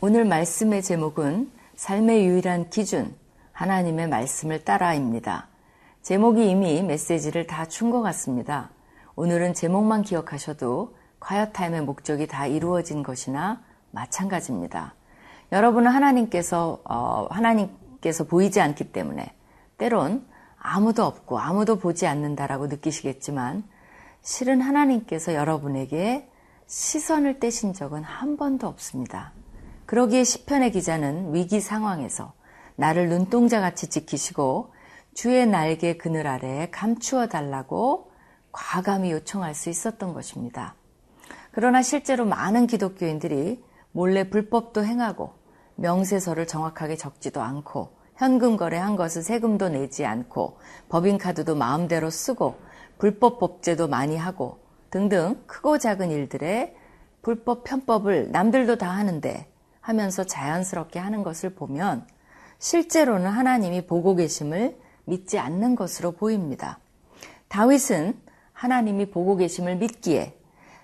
오늘 말씀의 제목은 삶의 유일한 기준, 하나님의 말씀을 따라입니다. 제목이 이미 메시지를 다준것 같습니다. 오늘은 제목만 기억하셔도 콰이어타임의 목적이 다 이루어진 것이나 마찬가지입니다. 여러분은 하나님께서, 어, 하나님께서 보이지 않기 때문에 때론 아무도 없고 아무도 보지 않는다라고 느끼시겠지만 실은 하나님께서 여러분에게 시선을 떼신 적은 한 번도 없습니다. 그러기에 시편의 기자는 위기 상황에서 나를 눈동자같이 지키시고 주의 날개 그늘 아래에 감추어 달라고 과감히 요청할 수 있었던 것입니다. 그러나 실제로 많은 기독교인들이 몰래 불법도 행하고 명세서를 정확하게 적지도 않고 현금 거래한 것을 세금도 내지 않고 법인카드도 마음대로 쓰고 불법 법제도 많이 하고 등등 크고 작은 일들에 불법 편법을 남들도 다 하는데 하면서 자연스럽게 하는 것을 보면 실제로는 하나님이 보고 계심을 믿지 않는 것으로 보입니다. 다윗은 하나님이 보고 계심을 믿기에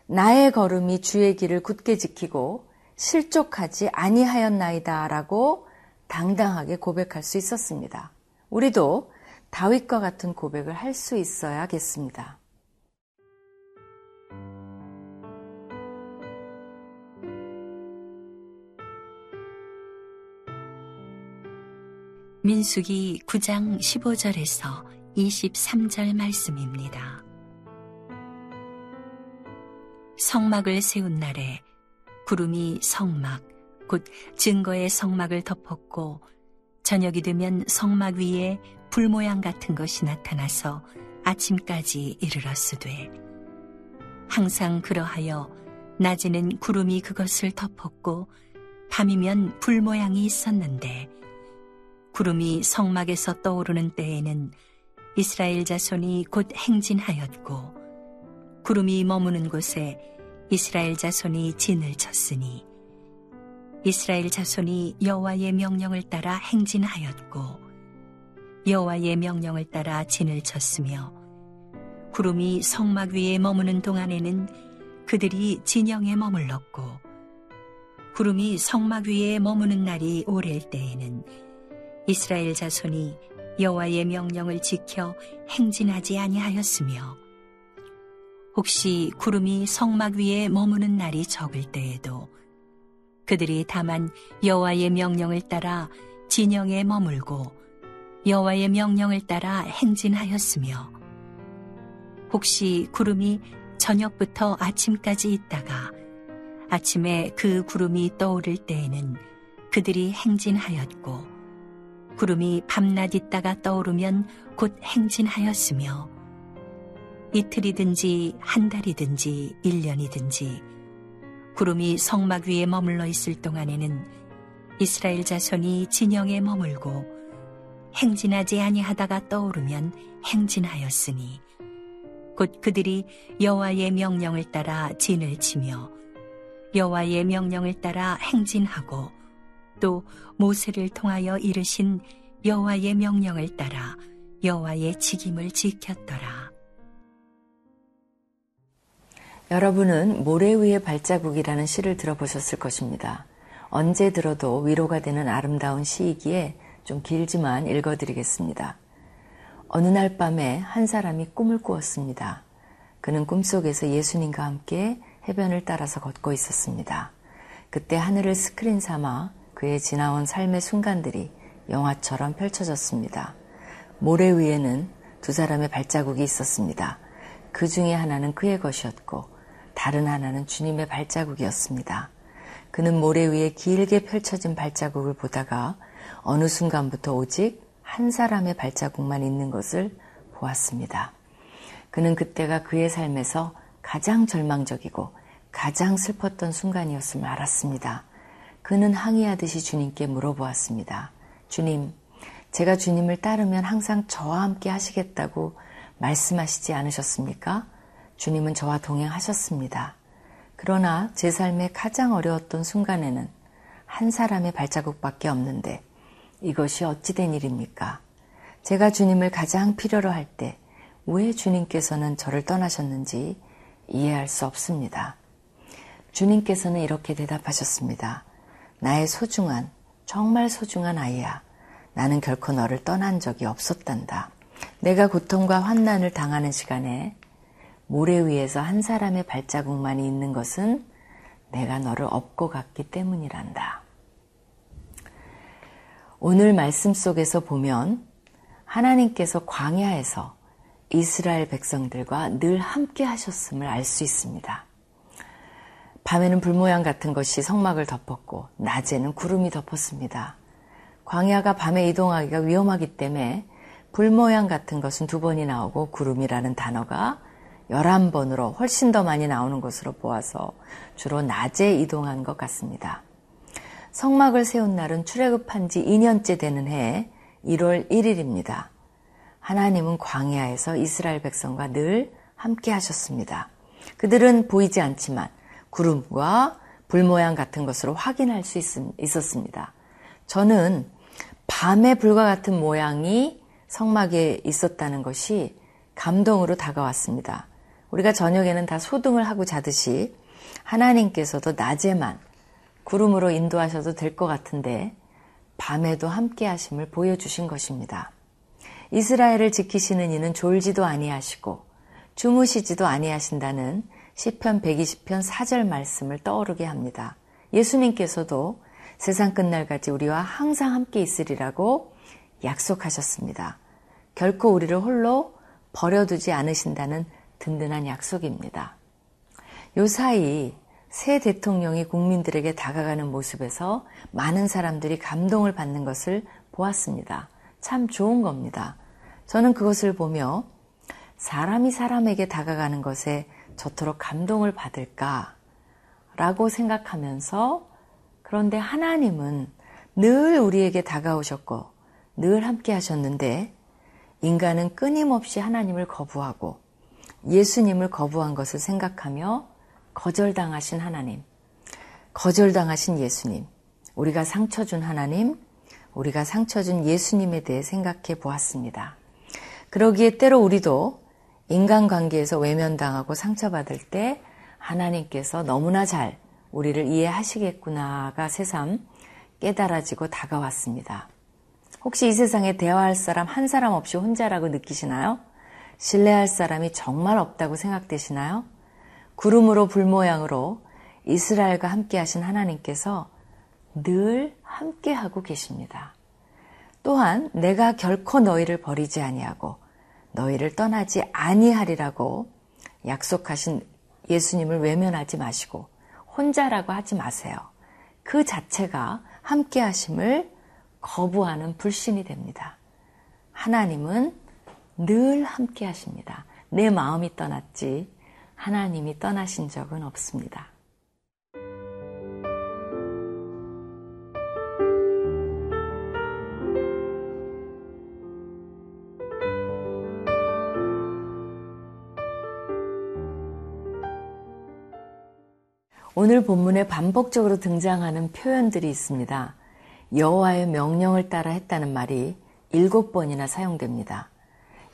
나의 걸음이 주의 길을 굳게 지키고 실족하지 아니하였나이다라고 당당하게 고백할 수 있었습니다. 우리도 다윗과 같은 고백을 할 수 있어야겠습니다. 민숙이 9장 15절에서 23절 말씀입니다. 성막을 세운 날에 구름이 성막, 곧 증거의 성막을 덮었고 저녁이 되면 성막 위에 불 모양 같은 것이 나타나서 아침까지 이르렀으되 항상 그러하여 낮에는 구름이 그것을 덮었고 밤이면 불 모양이 있었는데 구름이 성막에서 떠오르는 때에는 이스라엘 자손이 곧 행진하였고 구름이 머무는 곳에 이스라엘 자손이 진을 쳤으니 이스라엘 자손이 여호와의 명령을 따라 행진하였고 여호와의 명령을 따라 진을 쳤으며 구름이 성막 위에 머무는 동안에는 그들이 진영에 머물렀고 구름이 성막 위에 머무는 날이 오래일 때에는 이스라엘 자손이 여호와의 명령을 지켜 행진하지 아니하였으며 혹시 구름이 성막 위에 머무는 날이 적을 때에도 그들이 다만 여호와의 명령을 따라 진영에 머물고 여호와의 명령을 따라 행진하였으며 혹시 구름이 저녁부터 아침까지 있다가 아침에 그 구름이 떠오를 때에는 그들이 행진하였고 구름이 밤낮 있다가 떠오르면 곧 행진하였으며 이틀이든지 한 달이든지 일년이든지 구름이 성막 위에 머물러 있을 동안에는 이스라엘 자손이 진영에 머물고 행진하지 아니하다가 떠오르면 행진하였으니 곧 그들이 여호와의 명령을 따라 진을 치며 여호와의 명령을 따라 행진하고 또 모세를 통하여 이르신 여호와의 명령을 따라 여호와의 직임을 지켰더라. 여러분은 모래 위의 발자국이라는 시를 들어보셨을 것입니다. 언제 들어도 위로가 되는 아름다운 시이기에 좀 길지만 읽어드리겠습니다. 어느 날 밤에 한 사람이 꿈을 꾸었습니다. 그는 꿈속에서 예수님과 함께 해변을 따라서 걷고 있었습니다. 그때 하늘을 스크린 삼아 그의 지나온 삶의 순간들이 영화처럼 펼쳐졌습니다. 모래 위에는 두 사람의 발자국이 있었습니다. 그 중에 하나는 그의 것이었고 다른 하나는 주님의 발자국이었습니다. 그는 모래 위에 길게 펼쳐진 발자국을 보다가 어느 순간부터 오직 한 사람의 발자국만 있는 것을 보았습니다. 그는 그때가 그의 삶에서 가장 절망적이고 가장 슬펐던 순간이었음을 알았습니다. 그는 항의하듯이 주님께 물어보았습니다. 주님, 제가 주님을 따르면 항상 저와 함께 하시겠다고 말씀하시지 않으셨습니까? 주님은 저와 동행하셨습니다. 그러나 제 삶의 가장 어려웠던 순간에는 한 사람의 발자국밖에 없는데 이것이 어찌된 일입니까? 제가 주님을 가장 필요로 할 때 왜 주님께서는 저를 떠나셨는지 이해할 수 없습니다. 주님께서는 이렇게 대답하셨습니다. 나의 소중한, 정말 소중한 아이야. 나는 결코 너를 떠난 적이 없었단다. 내가 고통과 환난을 당하는 시간에 모래 위에서 한 사람의 발자국만이 있는 것은 내가 너를 업고 갔기 때문이란다. 오늘 말씀 속에서 보면 하나님께서 광야에서 이스라엘 백성들과 늘 함께 하셨음을 알 수 있습니다. 밤에는 불 모양 같은 것이 성막을 덮었고 낮에는 구름이 덮었습니다. 광야가 밤에 이동하기가 위험하기 때문에 불 모양 같은 것은 두 번이 나오고 구름이라는 단어가 11번으로 훨씬 더 많이 나오는 것으로 보아서 주로 낮에 이동한 것 같습니다. 성막을 세운 날은 출애굽한 지 2년째 되는 해 1월 1일입니다. 하나님은 광야에서 이스라엘 백성과 늘 함께 하셨습니다. 그들은 보이지 않지만 구름과 불 모양 같은 것으로 확인할 수 있, 었습니다 저는 밤의 불과 같은 모양이 성막에 있었다는 것이 감동으로 다가왔습니다. 우리가 저녁에는 다 소등을 하고 자듯이 하나님께서도 낮에만 구름으로 인도하셔도 될 것 같은데 밤에도 함께 하심을 보여주신 것입니다. 이스라엘을 지키시는 이는 졸지도 아니하시고 주무시지도 아니하신다는 시편 120편 4절 말씀을 떠오르게 합니다. 예수님께서도 세상 끝날까지 우리와 항상 함께 있으리라고 약속하셨습니다. 결코 우리를 홀로 버려두지 않으신다는 든든한 약속입니다. 요 사이 새 대통령이 국민들에게 다가가는 모습에서 많은 사람들이 감동을 받는 것을 보았습니다. 참 좋은 겁니다. 저는 그것을 보며 사람이 사람에게 다가가는 것에 저토록 감동을 받을까? 라고 생각하면서 그런데 하나님은 늘 우리에게 다가오셨고 늘 함께 하셨는데 인간은 끊임없이 하나님을 거부하고 예수님을 거부한 것을 생각하며 거절당하신 하나님, 거절당하신 예수님, 우리가 상처 준 하나님, 우리가 상처 준 예수님에 대해 생각해 보았습니다. 그러기에 때로 우리도 인간관계에서 외면당하고 상처받을 때 하나님께서 너무나 잘 우리를 이해하시겠구나가 새삼 깨달아지고 다가왔습니다. 혹시 이 세상에 대화할 사람 한 사람 없이 혼자라고 느끼시나요? 신뢰할 사람이 정말 없다고 생각되시나요? 구름으로 불 모양으로 이스라엘과 함께 하신 하나님께서 늘 함께 하고 계십니다. 또한 내가 결코 너희를 버리지 아니하고 너희를 떠나지 아니하리라고 약속하신 예수님을 외면하지 마시고 혼자라고 하지 마세요. 그 자체가 함께 하심을 거부하는 불신이 됩니다. 하나님은 늘 함께 하십니다. 내 마음이 떠났지 하나님이 떠나신 적은 없습니다. 오늘 본문에 반복적으로 등장하는 표현들이 있습니다. 여호와의 명령을 따라 했다는 말이 일곱 번이나 사용됩니다.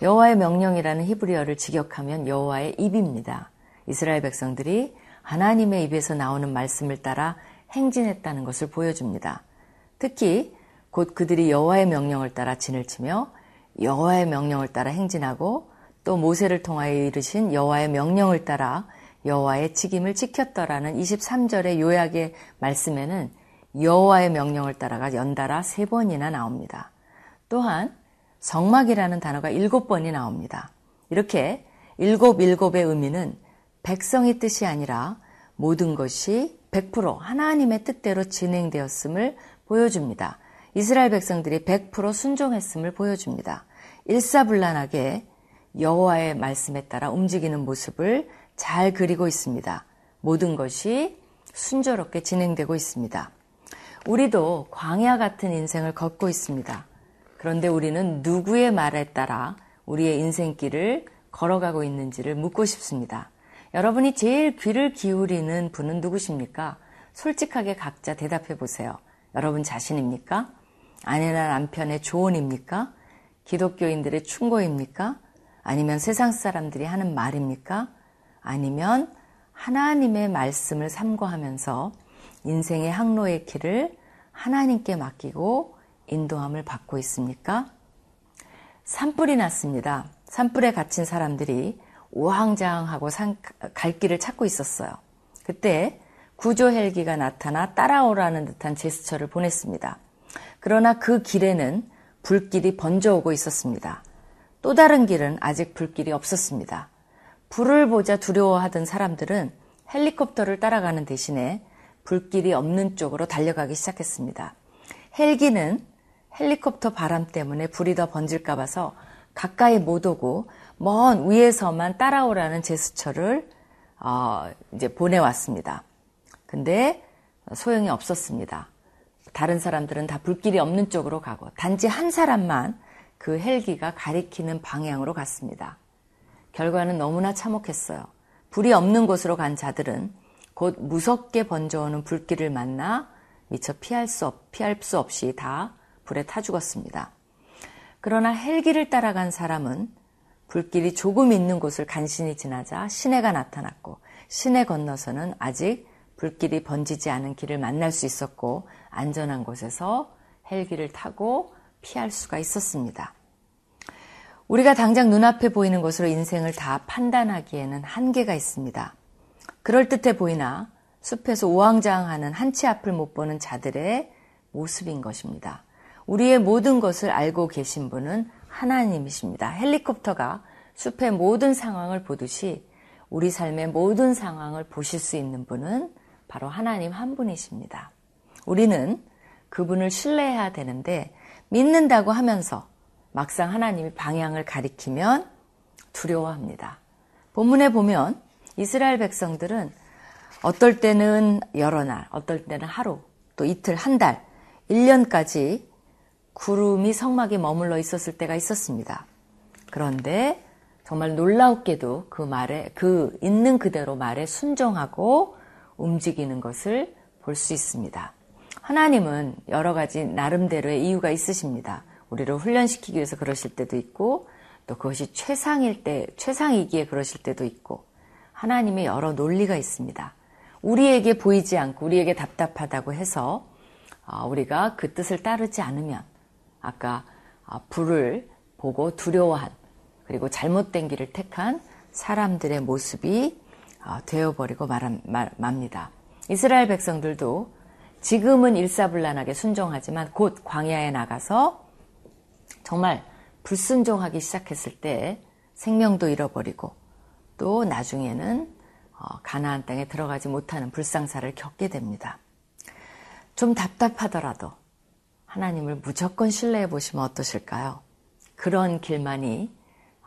여호와의 명령이라는 히브리어를 직역하면 여호와의 입입니다. 이스라엘 백성들이 하나님의 입에서 나오는 말씀을 따라 행진했다는 것을 보여줍니다. 특히 곧 그들이 여호와의 명령을 따라 진을 치며 여호와의 명령을 따라 행진하고 또 모세를 통하여 이르신 여호와의 명령을 따라 여호와의 책임을 지켰더라는 23절의 요약의 말씀에는 여호와의 명령을 따라가 연달아 세 번이나 나옵니다. 또한 성막이라는 단어가 일곱 번이 나옵니다. 이렇게 일곱 일곱의 의미는 백성의 뜻이 아니라 모든 것이 100% 하나님의 뜻대로 진행되었음을 보여줍니다. 이스라엘 백성들이 100% 순종했음을 보여줍니다. 일사불란하게 여호와의 말씀에 따라 움직이는 모습을 잘 그리고 있습니다. 모든 것이 순조롭게 진행되고 있습니다. 우리도 광야 같은 인생을 걷고 있습니다. 그런데 우리는 누구의 말에 따라 우리의 인생길을 걸어가고 있는지를 묻고 싶습니다. 여러분이 제일 귀를 기울이는 분은 누구십니까? 솔직하게 각자 대답해 보세요. 여러분 자신입니까? 아내나 남편의 조언입니까? 기독교인들의 충고입니까? 아니면 세상 사람들이 하는 말입니까? 아니면 하나님의 말씀을 삼고하면서 인생의 항로의 길을 하나님께 맡기고 인도함을 받고 있습니까? 산불이 났습니다. 산불에 갇힌 사람들이 우왕좌왕하고 산, 갈 길을 찾고 있었어요. 그때 구조 헬기가 나타나 따라오라는 듯한 제스처를 보냈습니다. 그러나 그 길에는 불길이 번져오고 있었습니다. 또 다른 길은 아직 불길이 없었습니다. 불을 보자 두려워하던 사람들은 헬리콥터를 따라가는 대신에 불길이 없는 쪽으로 달려가기 시작했습니다. 헬기는 헬리콥터 바람 때문에 불이 더 번질까 봐서 가까이 못 오고 먼 위에서만 따라오라는 제스처를 어, 이제 보내왔습니다. 근데 소용이 없었습니다. 다른 사람들은 다 불길이 없는 쪽으로 가고 단지 한 사람만 그 헬기가 가리키는 방향으로 갔습니다. 결과는 너무나 참혹했어요. 불이 없는 곳으로 간 자들은 곧 무섭게 번져오는 불길을 만나 미처 피할 수, 없, 피할 수 없이 다 불에 타 죽었습니다. 그러나 헬기를 따라간 사람은 불길이 조금 있는 곳을 간신히 지나자 시내가 나타났고 시내 건너서는 아직 불길이 번지지 않은 길을 만날 수 있었고 안전한 곳에서 헬기를 타고 피할 수가 있었습니다. 우리가 당장 눈앞에 보이는 것으로 인생을 다 판단하기에는 한계가 있습니다. 그럴듯해 보이나 숲에서 우왕좌왕하는 한치 앞을 못 보는 자들의 모습인 것입니다. 우리의 모든 것을 알고 계신 분은 하나님이십니다. 헬리콥터가 숲의 모든 상황을 보듯이 우리 삶의 모든 상황을 보실 수 있는 분은 바로 하나님 한 분이십니다. 우리는 그분을 신뢰해야 되는데 믿는다고 하면서 막상 하나님이 방향을 가리키면 두려워합니다. 본문에 보면 이스라엘 백성들은 어떨 때는 여러 날, 어떨 때는 하루, 또 이틀, 한 달, 1년까지 구름이 성막에 머물러 있었을 때가 있었습니다. 그런데 정말 놀라웠게도 그 말에, 그 있는 그대로 말에 순종하고 움직이는 것을 볼 수 있습니다. 하나님은 여러 가지 나름대로의 이유가 있으십니다. 우리를 훈련시키기 위해서 그러실 때도 있고, 또 그것이 최상일 때, 최상이기에 그러실 때도 있고, 하나님의 여러 논리가 있습니다. 우리에게 보이지 않고 우리에게 답답하다고 해서 어, 우리가 그 뜻을 따르지 않으면 아까 어, 불을 보고 두려워한 그리고 잘못된 길을 택한 사람들의 모습이 어, 되어버리고 맙니다. 이스라엘 백성들도 지금은 일사불란하게 순종하지만 곧 광야에 나가서 정말 불순종하기 시작했을 때 생명도 잃어버리고 또 나중에는 가나안 땅에 들어가지 못하는 불상사를 겪게 됩니다. 좀 답답하더라도 하나님을 무조건 신뢰해 보시면 어떠실까요? 그런 길만이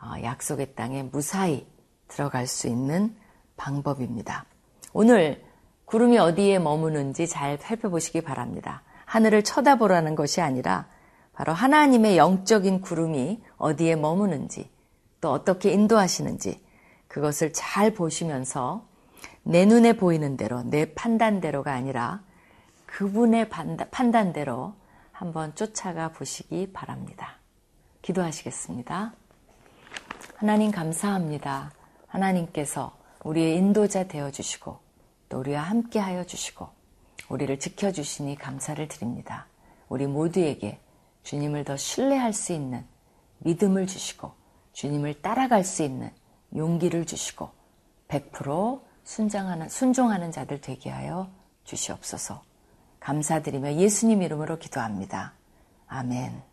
어, 약속의 땅에 무사히 들어갈 수 있는 방법입니다. 오늘 구름이 어디에 머무는지 잘 살펴보시기 바랍니다. 하늘을 쳐다보라는 것이 아니라 바로 하나님의 영적인 구름이 어디에 머무는지 또 어떻게 인도하시는지 그것을 잘 보시면서 내 눈에 보이는 대로 내 판단대로가 아니라 그분의 판단대로 한번 쫓아가 보시기 바랍니다. 기도하시겠습니다. 하나님 감사합니다. 하나님께서 우리의 인도자 되어 주시고 또 우리와 함께 하여 주시고 우리를 지켜 주시니 감사를 드립니다. 우리 모두에게 주님을 더 신뢰할 수 있는 믿음을 주시고 주님을 따라갈 수 있는 용기를 주시고 100% 순종하는, 순종하는 자들 되게 하여 주시옵소서. 감사드리며 예수님 이름으로 기도합니다. 아멘.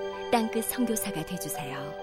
땅끝 성교사가 되주세요